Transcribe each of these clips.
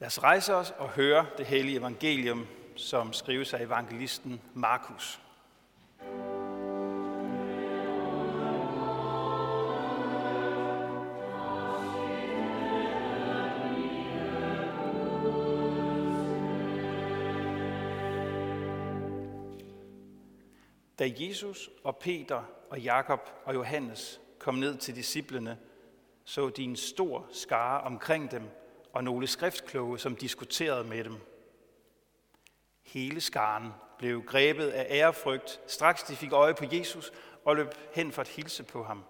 Lad os rejse os og høre det hellige evangelium, som skrives af evangelisten Markus. Da Jesus og Peter og Jakob og Johannes kom ned til disciplene, så de en stor skare omkring dem og nogle skriftkloge, som diskuterede med dem. Hele skaren blev grebet af ærefrygt, straks de fik øje på Jesus og løb hen for at hilse på ham.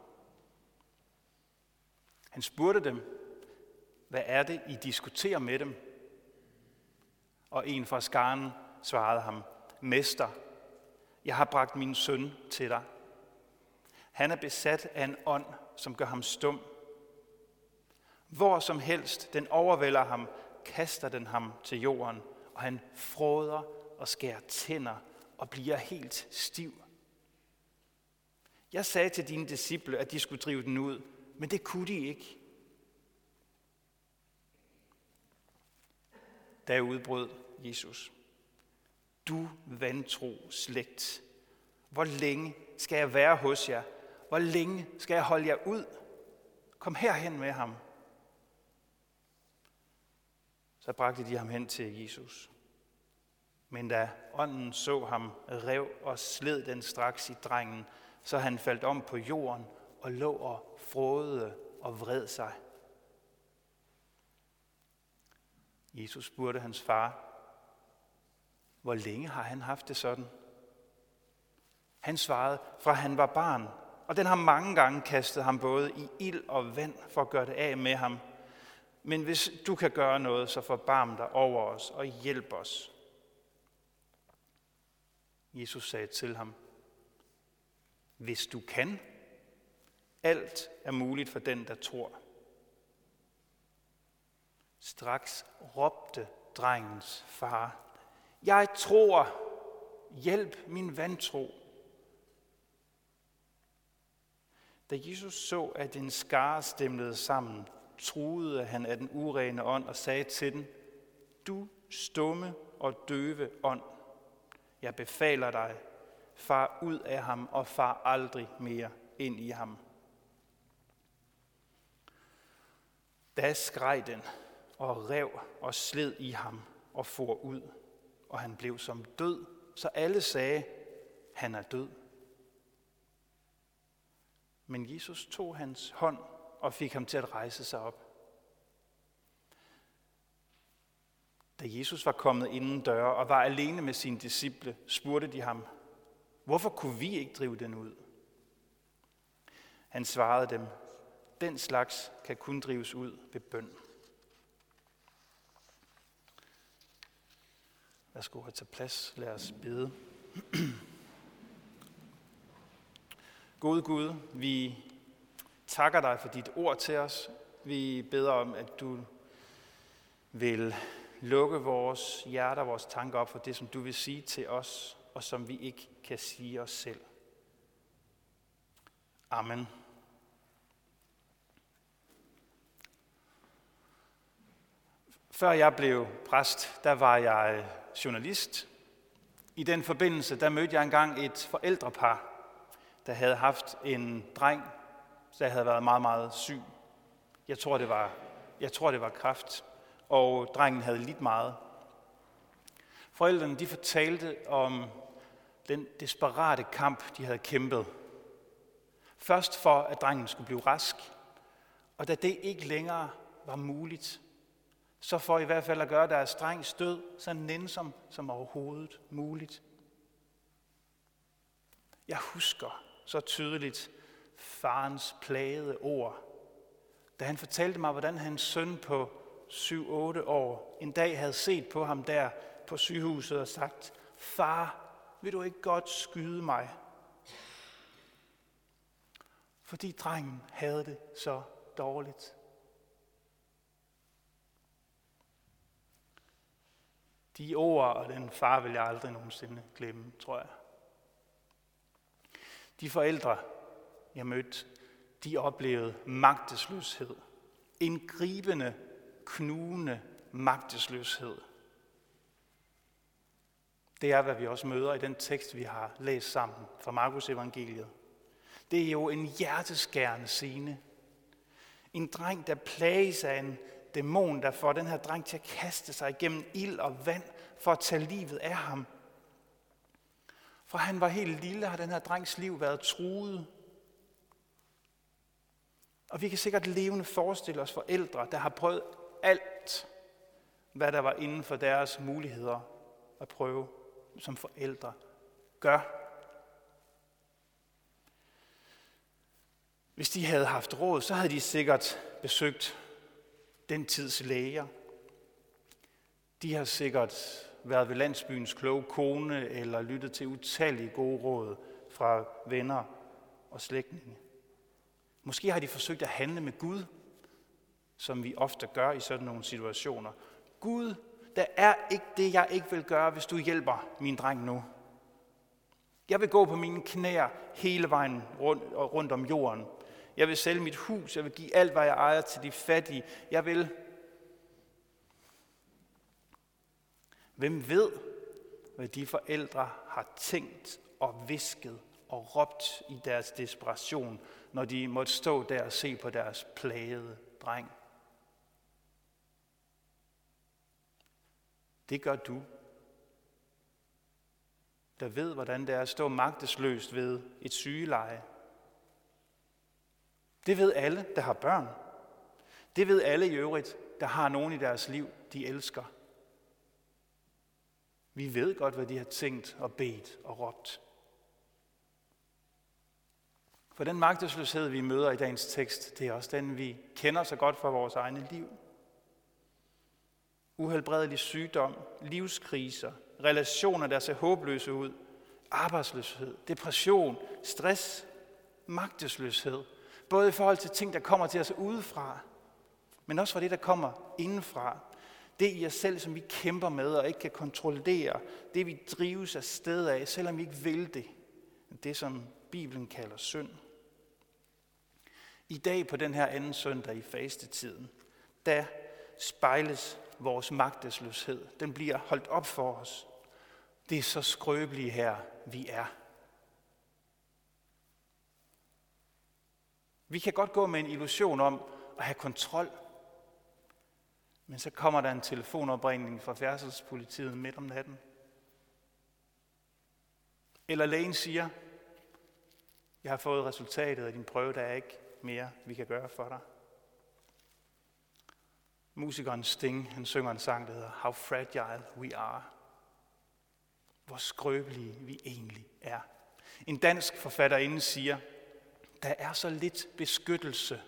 Han spurgte dem, hvad er det, I diskuterer med dem? Og en fra skaren svarede ham, Mester, jeg har bragt min søn til dig. Han er besat af en ånd, som gør ham stum. Hvor som helst den overvælder ham, kaster den ham til jorden, og han fråder og skærer tænder og bliver helt stiv. Jeg sagde til dine disciple, at de skulle drive den ud, men det kunne de ikke. Da udbrød Jesus. Du vantro slægt. Hvor længe skal jeg være hos jer? Hvor længe skal jeg holde jer ud? Kom herhen med ham. Så bragte de ham hen til Jesus. Men da ånden så ham, rev og sled den straks i drengen, så han faldt om på jorden og lå og frode og vred sig. Jesus spurgte hans far, hvor længe har han haft det sådan? Han svarede, fra han var barn, og den har mange gange kastet ham både i ild og vand for at gøre det af med ham. Men hvis du kan gøre noget, så forbarm dig over os og hjælp os. Jesus sagde til ham, hvis du kan, alt er muligt for den, der tror. Straks råbte drengens far, jeg tror, hjælp min vantro. Da Jesus så, at en skare stemlede sammen, truede han af den urene ånd og sagde til den, Du stumme og døve ånd, jeg befaler dig, far ud af ham og far aldrig mere ind i ham. Da skreg den og rev og sled i ham og for ud og han blev som død, så alle sagde, han er død. Men Jesus tog hans hånd og fik ham til at rejse sig op. Da Jesus var kommet inden døre og var alene med sine disciple, spurgte de ham, hvorfor kunne vi ikke drive den ud? Han svarede dem, den slags kan kun drives ud ved bøn. Værsgo at tage plads. Lad os bede. Gode Gud, vi takker dig for dit ord til os. Vi beder om, at du vil lukke vores hjerter, vores tanker op for det, som du vil sige til os, og som vi ikke kan sige os selv. Amen. Før jeg blev præst, der var jeg journalist. I den forbindelse, der mødte jeg engang et forældrepar, der havde haft en dreng, der havde været meget, meget syg. Jeg tror, det var, jeg tror, det var kræft, og drengen havde lidt meget. Forældrene de fortalte om den desperate kamp, de havde kæmpet. Først for, at drengen skulle blive rask, og da det ikke længere var muligt, så for i hvert fald at gøre deres dreng stød så nænsom som overhovedet muligt. Jeg husker så tydeligt farens plagede ord, da han fortalte mig, hvordan hans søn på 7-8 år en dag havde set på ham der på sygehuset og sagt, far, vil du ikke godt skyde mig? Fordi drengen havde det så dårligt. De ord og den far vil jeg aldrig nogensinde glemme, tror jeg. De forældre, jeg mødte, de oplevede magtesløshed. En gribende, knugende magtesløshed. Det er, hvad vi også møder i den tekst, vi har læst sammen fra Markus evangeliet. Det er jo en hjerteskærende scene. En dreng, der plages af en dæmon, der får den her dreng til at kaste sig igennem ild og vand for at tage livet af ham. For han var helt lille, har den her drengs liv været truet. Og vi kan sikkert levende forestille os forældre, der har prøvet alt, hvad der var inden for deres muligheder at prøve som forældre. Gør. Hvis de havde haft råd, så havde de sikkert besøgt den tids læger. De har sikkert været ved landsbyens kloge kone eller lyttet til utallige gode råd fra venner og slægtninge. Måske har de forsøgt at handle med Gud, som vi ofte gør i sådan nogle situationer. Gud, der er ikke det, jeg ikke vil gøre, hvis du hjælper min dreng nu. Jeg vil gå på mine knæer hele vejen rundt, rundt om jorden. Jeg vil sælge mit hus. Jeg vil give alt, hvad jeg ejer til de fattige. Jeg vil Hvem ved, hvad de forældre har tænkt og visket og råbt i deres desperation, når de måtte stå der og se på deres plagede dreng? Det gør du, der ved, hvordan det er at stå magtesløst ved et sygeleje. Det ved alle, der har børn. Det ved alle i øvrigt, der har nogen i deres liv, de elsker. Vi ved godt, hvad de har tænkt og bedt og råbt. For den magtesløshed, vi møder i dagens tekst, det er også den, vi kender så godt fra vores egne liv. Uhelbredelig sygdom, livskriser, relationer, der ser håbløse ud, arbejdsløshed, depression, stress, magtesløshed. Både i forhold til ting, der kommer til os udefra, men også fra det, der kommer indenfra. Det i os selv, som vi kæmper med og ikke kan kontrollere. Det vi drives af sted af, selvom vi ikke vil det. Det som Bibelen kalder synd. I dag på den her anden søndag i fastetiden, der spejles vores magtesløshed. Den bliver holdt op for os. Det er så skrøbelige her, vi er. Vi kan godt gå med en illusion om at have kontrol men så kommer der en telefonopringning fra færdselspolitiet midt om natten. Eller lægen siger, jeg har fået resultatet af din prøve, der er ikke mere, vi kan gøre for dig. Musikeren Sting, han synger en sang, der hedder How Fragile We Are. Hvor skrøbelige vi egentlig er. En dansk forfatterinde siger, der er så lidt beskyttelse.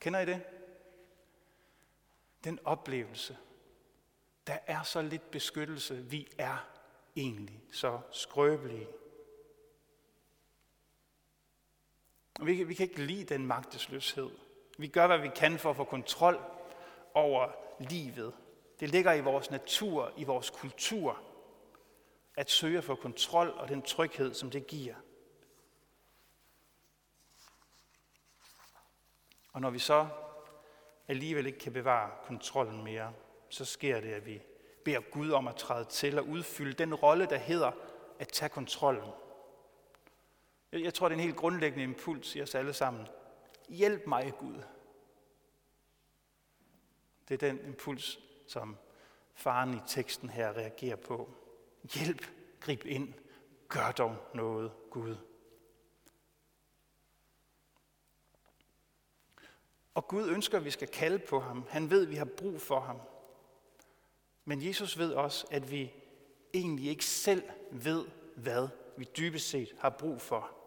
Kender I det? den oplevelse, der er så lidt beskyttelse, vi er egentlig så skrøbelige. Og vi, vi kan ikke lide den magtesløshed. Vi gør, hvad vi kan for at få kontrol over livet. Det ligger i vores natur, i vores kultur, at søge at få kontrol og den tryghed, som det giver. Og når vi så alligevel ikke kan bevare kontrollen mere, så sker det, at vi beder Gud om at træde til og udfylde den rolle, der hedder at tage kontrollen. Jeg tror, det er en helt grundlæggende impuls i os alle sammen. Hjælp mig, Gud. Det er den impuls, som faren i teksten her reagerer på. Hjælp, grib ind, gør dog noget, Gud. Og Gud ønsker, at vi skal kalde på ham. Han ved, at vi har brug for ham. Men Jesus ved også, at vi egentlig ikke selv ved, hvad vi dybest set har brug for.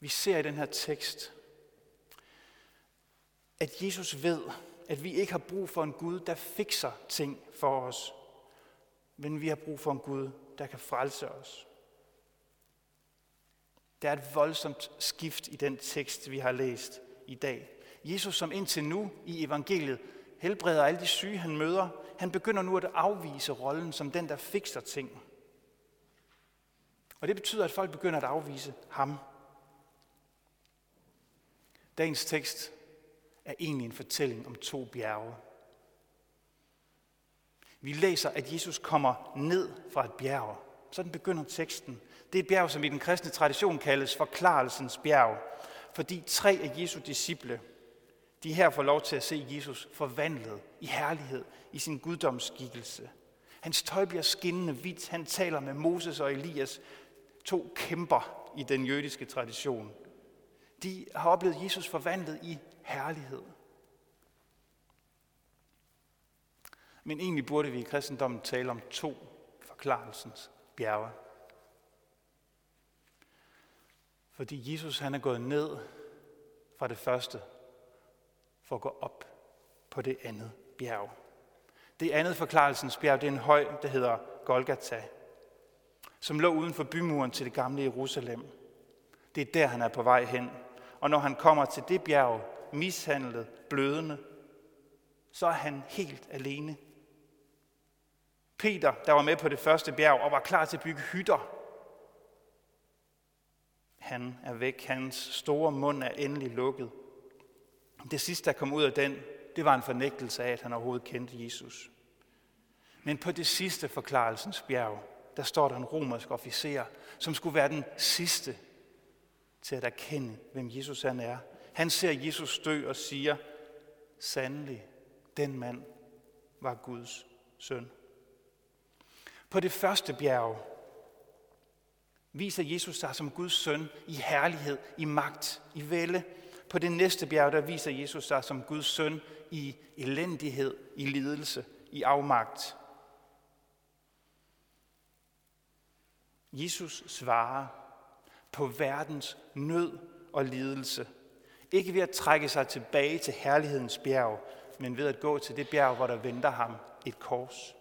Vi ser i den her tekst, at Jesus ved, at vi ikke har brug for en Gud, der fikser ting for os, men vi har brug for en Gud, der kan frelse os. Der er et voldsomt skift i den tekst, vi har læst i dag. Jesus, som indtil nu i evangeliet helbreder alle de syge, han møder, han begynder nu at afvise rollen som den, der fikser ting. Og det betyder, at folk begynder at afvise ham. Dagens tekst er egentlig en fortælling om to bjerge. Vi læser, at Jesus kommer ned fra et bjerg. Sådan begynder teksten. Det er et bjerg, som i den kristne tradition kaldes forklarelsens bjerg, fordi tre af Jesu disciple, de her får lov til at se Jesus forvandlet i herlighed, i sin guddomsskikkelse. Hans tøj bliver skinnende hvidt. Han taler med Moses og Elias, to kæmper i den jødiske tradition. De har oplevet Jesus forvandlet i herlighed. Men egentlig burde vi i kristendommen tale om to forklarelsens bjerge. Fordi Jesus han er gået ned fra det første for at gå op på det andet bjerg. Det andet forklarelsens bjerg, det er en høj, der hedder Golgata, som lå uden for bymuren til det gamle Jerusalem. Det er der, han er på vej hen. Og når han kommer til det bjerg, mishandlet, blødende, så er han helt alene. Peter, der var med på det første bjerg og var klar til at bygge hytter, han er væk. Hans store mund er endelig lukket. Det sidste, der kom ud af den, det var en fornægtelse af, at han overhovedet kendte Jesus. Men på det sidste forklarelsens bjerg, der står der en romersk officer, som skulle være den sidste til at erkende, hvem Jesus han er. Han ser Jesus dø og siger, sandelig, den mand var Guds søn. På det første bjerg viser Jesus sig som Guds søn i herlighed, i magt, i vælde. På det næste bjerg, der viser Jesus sig som Guds søn i elendighed, i lidelse, i afmagt. Jesus svarer på verdens nød og lidelse. Ikke ved at trække sig tilbage til herlighedens bjerg, men ved at gå til det bjerg, hvor der venter ham et kors.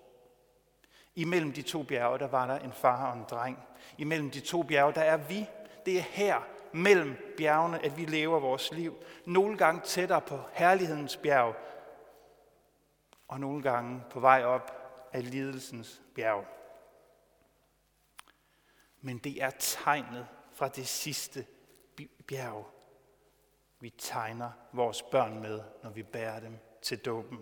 Imellem de to bjerge, der var der en far og en dreng. Imellem de to bjerge, der er vi. Det er her, mellem bjergene, at vi lever vores liv. Nogle gange tættere på herlighedens bjerg, og nogle gange på vej op af lidelsens bjerg. Men det er tegnet fra det sidste bjerg, vi tegner vores børn med, når vi bærer dem til dåben.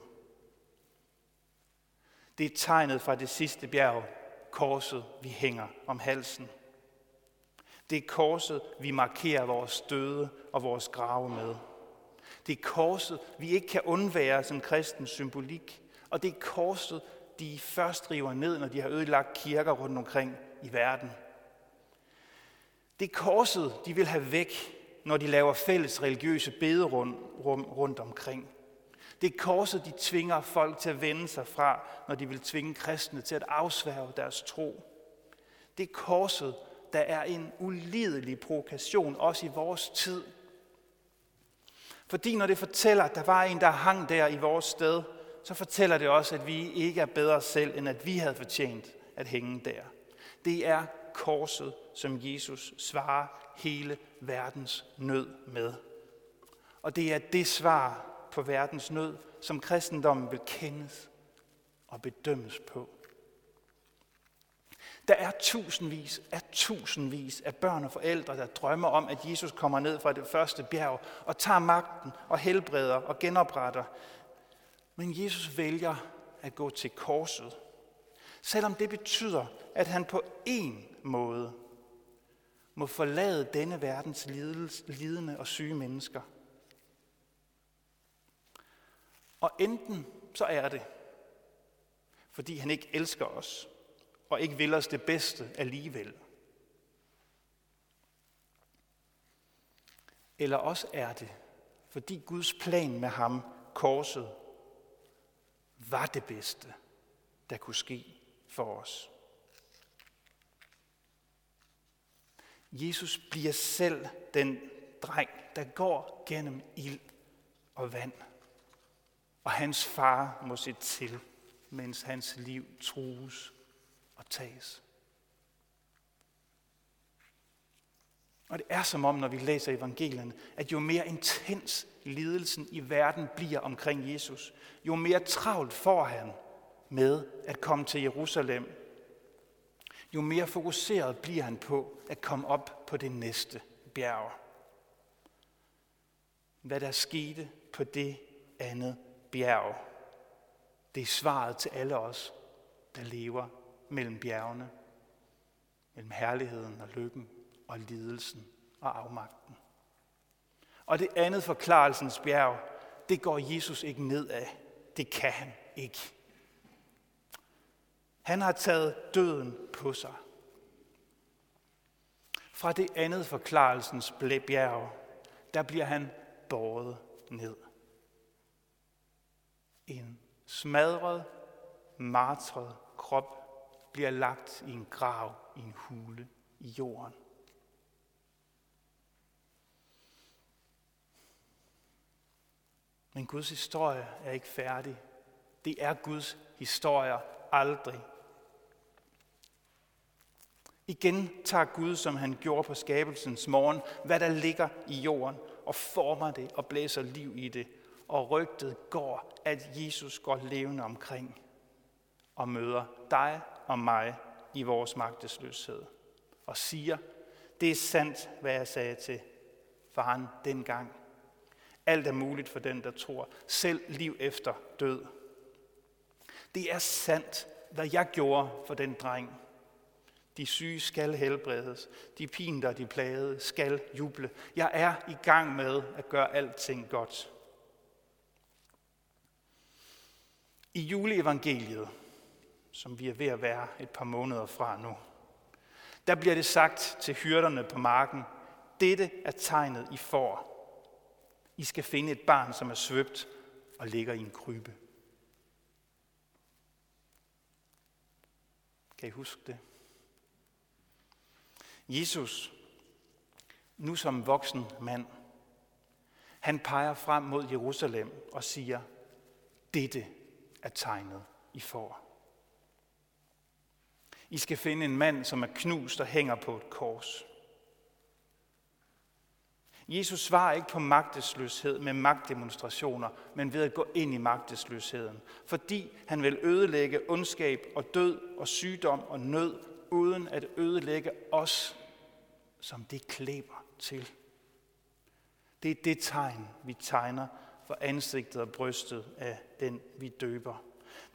Det er tegnet fra det sidste bjerg, korset, vi hænger om halsen. Det er korset, vi markerer vores døde og vores grave med. Det er korset, vi ikke kan undvære som kristen symbolik. Og det er korset, de først river ned, når de har ødelagt kirker rundt omkring i verden. Det er korset, de vil have væk, når de laver fælles religiøse bederum rundt omkring. Det er korset, de tvinger folk til at vende sig fra, når de vil tvinge kristne til at afsværge deres tro. Det er korset, der er en ulidelig provokation, også i vores tid. Fordi når det fortæller, at der var en, der hang der i vores sted, så fortæller det også, at vi ikke er bedre selv, end at vi havde fortjent at hænge der. Det er korset, som Jesus svarer hele verdens nød med. Og det er det svar, på verdens nød, som kristendommen vil kendes og bedømmes på. Der er tusindvis af tusindvis af børn og forældre, der drømmer om, at Jesus kommer ned fra det første bjerg og tager magten og helbreder og genopretter. Men Jesus vælger at gå til korset, selvom det betyder, at han på en måde må forlade denne verdens lidende og syge mennesker – Og enten så er det, fordi han ikke elsker os, og ikke vil os det bedste alligevel. Eller også er det, fordi Guds plan med ham, korset, var det bedste, der kunne ske for os. Jesus bliver selv den dreng, der går gennem ild og vand. Og hans far må se til, mens hans liv trues og tages. Og det er som om, når vi læser evangelierne, at jo mere intens lidelsen i verden bliver omkring Jesus, jo mere travlt får han med at komme til Jerusalem. Jo mere fokuseret bliver han på at komme op på det næste bjerg. Hvad der skete på det andet bjerg. Det er svaret til alle os, der lever mellem bjergene, mellem herligheden og lykken og lidelsen og afmagten. Og det andet forklarelsens bjerg, det går Jesus ikke ned af. Det kan han ikke. Han har taget døden på sig. Fra det andet forklarelsens bjerg, der bliver han båret ned. En smadret, martret krop bliver lagt i en grav i en hule i jorden. Men Guds historie er ikke færdig. Det er Guds historie aldrig. Igen tager Gud, som han gjorde på skabelsens morgen, hvad der ligger i jorden, og former det og blæser liv i det. Og rygtet går, at Jesus går levende omkring og møder dig og mig i vores magtesløshed. Og siger, det er sandt, hvad jeg sagde til faren dengang. Alt er muligt for den, der tror. Selv liv efter død. Det er sandt, hvad jeg gjorde for den dreng. De syge skal helbredes. De pinte og de plagede skal juble. Jeg er i gang med at gøre alting godt. I juleevangeliet, som vi er ved at være et par måneder fra nu, der bliver det sagt til hyrderne på marken, dette er tegnet I får. I skal finde et barn, som er svøbt og ligger i en krybe. Kan I huske det? Jesus, nu som voksen mand, han peger frem mod Jerusalem og siger, dette er tegnet, I for. I skal finde en mand, som er knust og hænger på et kors. Jesus svarer ikke på magtesløshed med magtdemonstrationer, men ved at gå ind i magtesløsheden, fordi han vil ødelægge ondskab og død og sygdom og nød, uden at ødelægge os, som det klæber til. Det er det tegn, vi tegner for ansigtet og brystet af den, vi døber.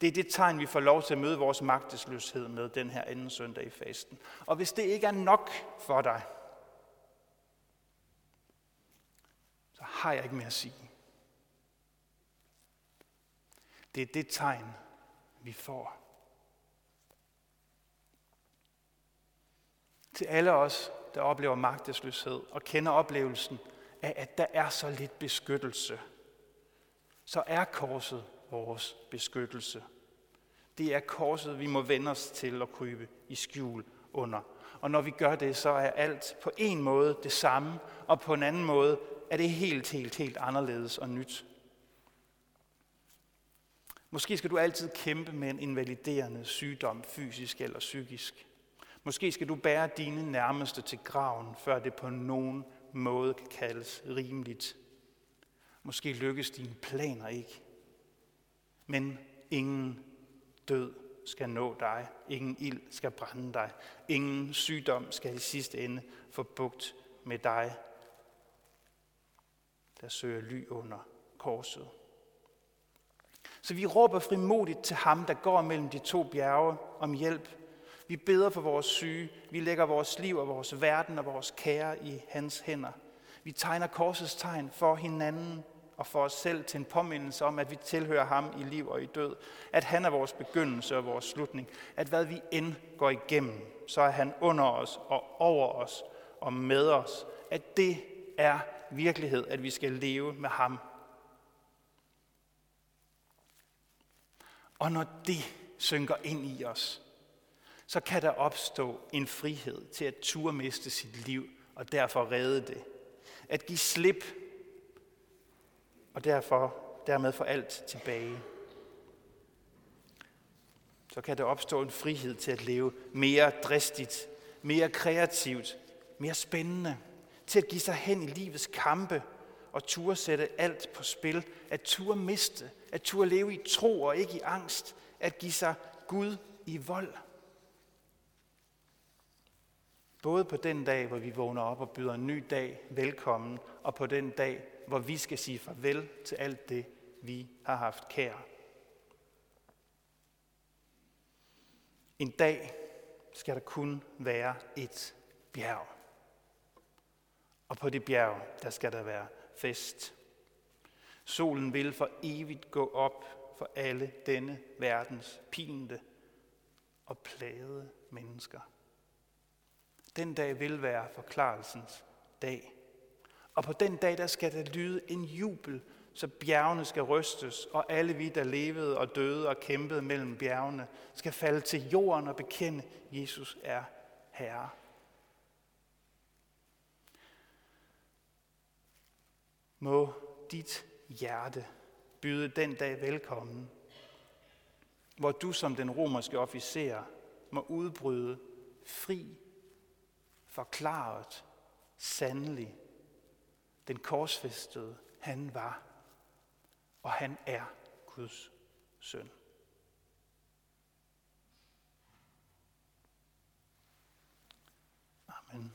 Det er det tegn, vi får lov til at møde vores magtesløshed med den her anden søndag i fasten. Og hvis det ikke er nok for dig, så har jeg ikke mere at sige. Det er det tegn, vi får. Til alle os, der oplever magtesløshed og kender oplevelsen af, at der er så lidt beskyttelse, så er korset vores beskyttelse. Det er korset, vi må vende os til at krybe i skjul under. Og når vi gør det, så er alt på en måde det samme, og på en anden måde er det helt, helt, helt anderledes og nyt. Måske skal du altid kæmpe med en invaliderende sygdom, fysisk eller psykisk. Måske skal du bære dine nærmeste til graven, før det på nogen måde kan kaldes rimeligt. Måske lykkes dine planer ikke. Men ingen død skal nå dig. Ingen ild skal brænde dig. Ingen sygdom skal i sidste ende få bugt med dig der søger ly under korset. Så vi råber frimodigt til ham, der går mellem de to bjerge om hjælp. Vi beder for vores syge. Vi lægger vores liv og vores verden og vores kære i hans hænder. Vi tegner korsets tegn for hinanden og for os selv til en påmindelse om, at vi tilhører ham i liv og i død. At han er vores begyndelse og vores slutning. At hvad vi end går igennem, så er han under os og over os og med os. At det er virkelighed, at vi skal leve med ham. Og når det synker ind i os, så kan der opstå en frihed til at turde miste sit liv og derfor redde det. At give slip og derfor dermed få alt tilbage. Så kan der opstå en frihed til at leve mere dristigt, mere kreativt, mere spændende til at give sig hen i livets kampe og turde sætte alt på spil, at turde miste, at turde leve i tro og ikke i angst, at give sig Gud i vold. Både på den dag, hvor vi vågner op og byder en ny dag velkommen, og på den dag, hvor vi skal sige farvel til alt det, vi har haft kær. En dag skal der kun være et bjerg. Og på det bjerg, der skal der være fest. Solen vil for evigt gå op for alle denne verdens pinte og plagede mennesker. Den dag vil være forklarelsens dag. Og på den dag, der skal der lyde en jubel, så bjergene skal rystes, og alle vi, der levede og døde og kæmpede mellem bjergene, skal falde til jorden og bekende, Jesus er Herre. Må dit hjerte byde den dag velkommen, hvor du som den romerske officer må udbryde fri, forklaret, sandelig, den korsfæstede, han var, og han er Guds søn. Amen.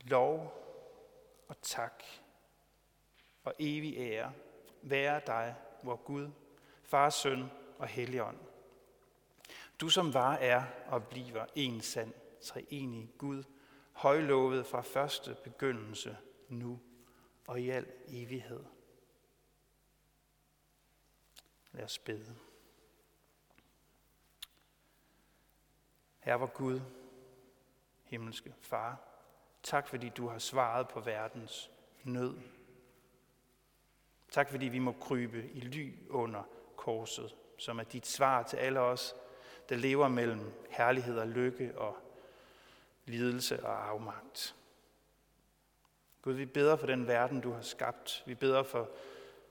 Lov og tak og evig ære være dig, vor Gud, Far, Søn og Helligånd. Du som var, er og bliver en sand, treenig Gud, højlovet fra første begyndelse, nu og i al evighed. Lad os bede. Herre var Gud, himmelske Far, tak fordi du har svaret på verdens nød. Tak fordi vi må krybe i ly under korset, som er dit svar til alle os, der lever mellem herlighed og lykke og lidelse og afmagt. Gud, vi beder for den verden, du har skabt. Vi beder for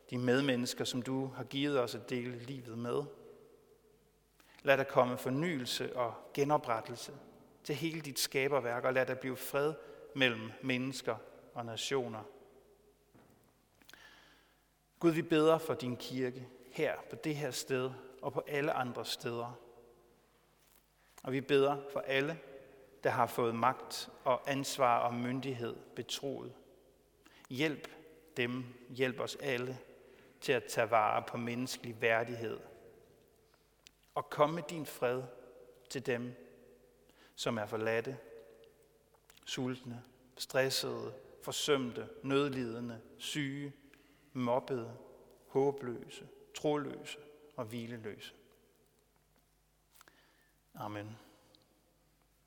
de medmennesker, som du har givet os at dele livet med. Lad der komme fornyelse og genoprettelse til hele dit skaberværk, og lad der blive fred mellem mennesker og nationer. Gud, vi beder for din kirke her på det her sted og på alle andre steder. Og vi beder for alle, der har fået magt og ansvar og myndighed betroet. Hjælp dem, hjælp os alle til at tage vare på menneskelig værdighed. Og kom med din fred til dem, som er forladte, sultne, stressede, forsømte, nødlidende, syge, mobbede, håbløse, troløse og hvileløse. Amen.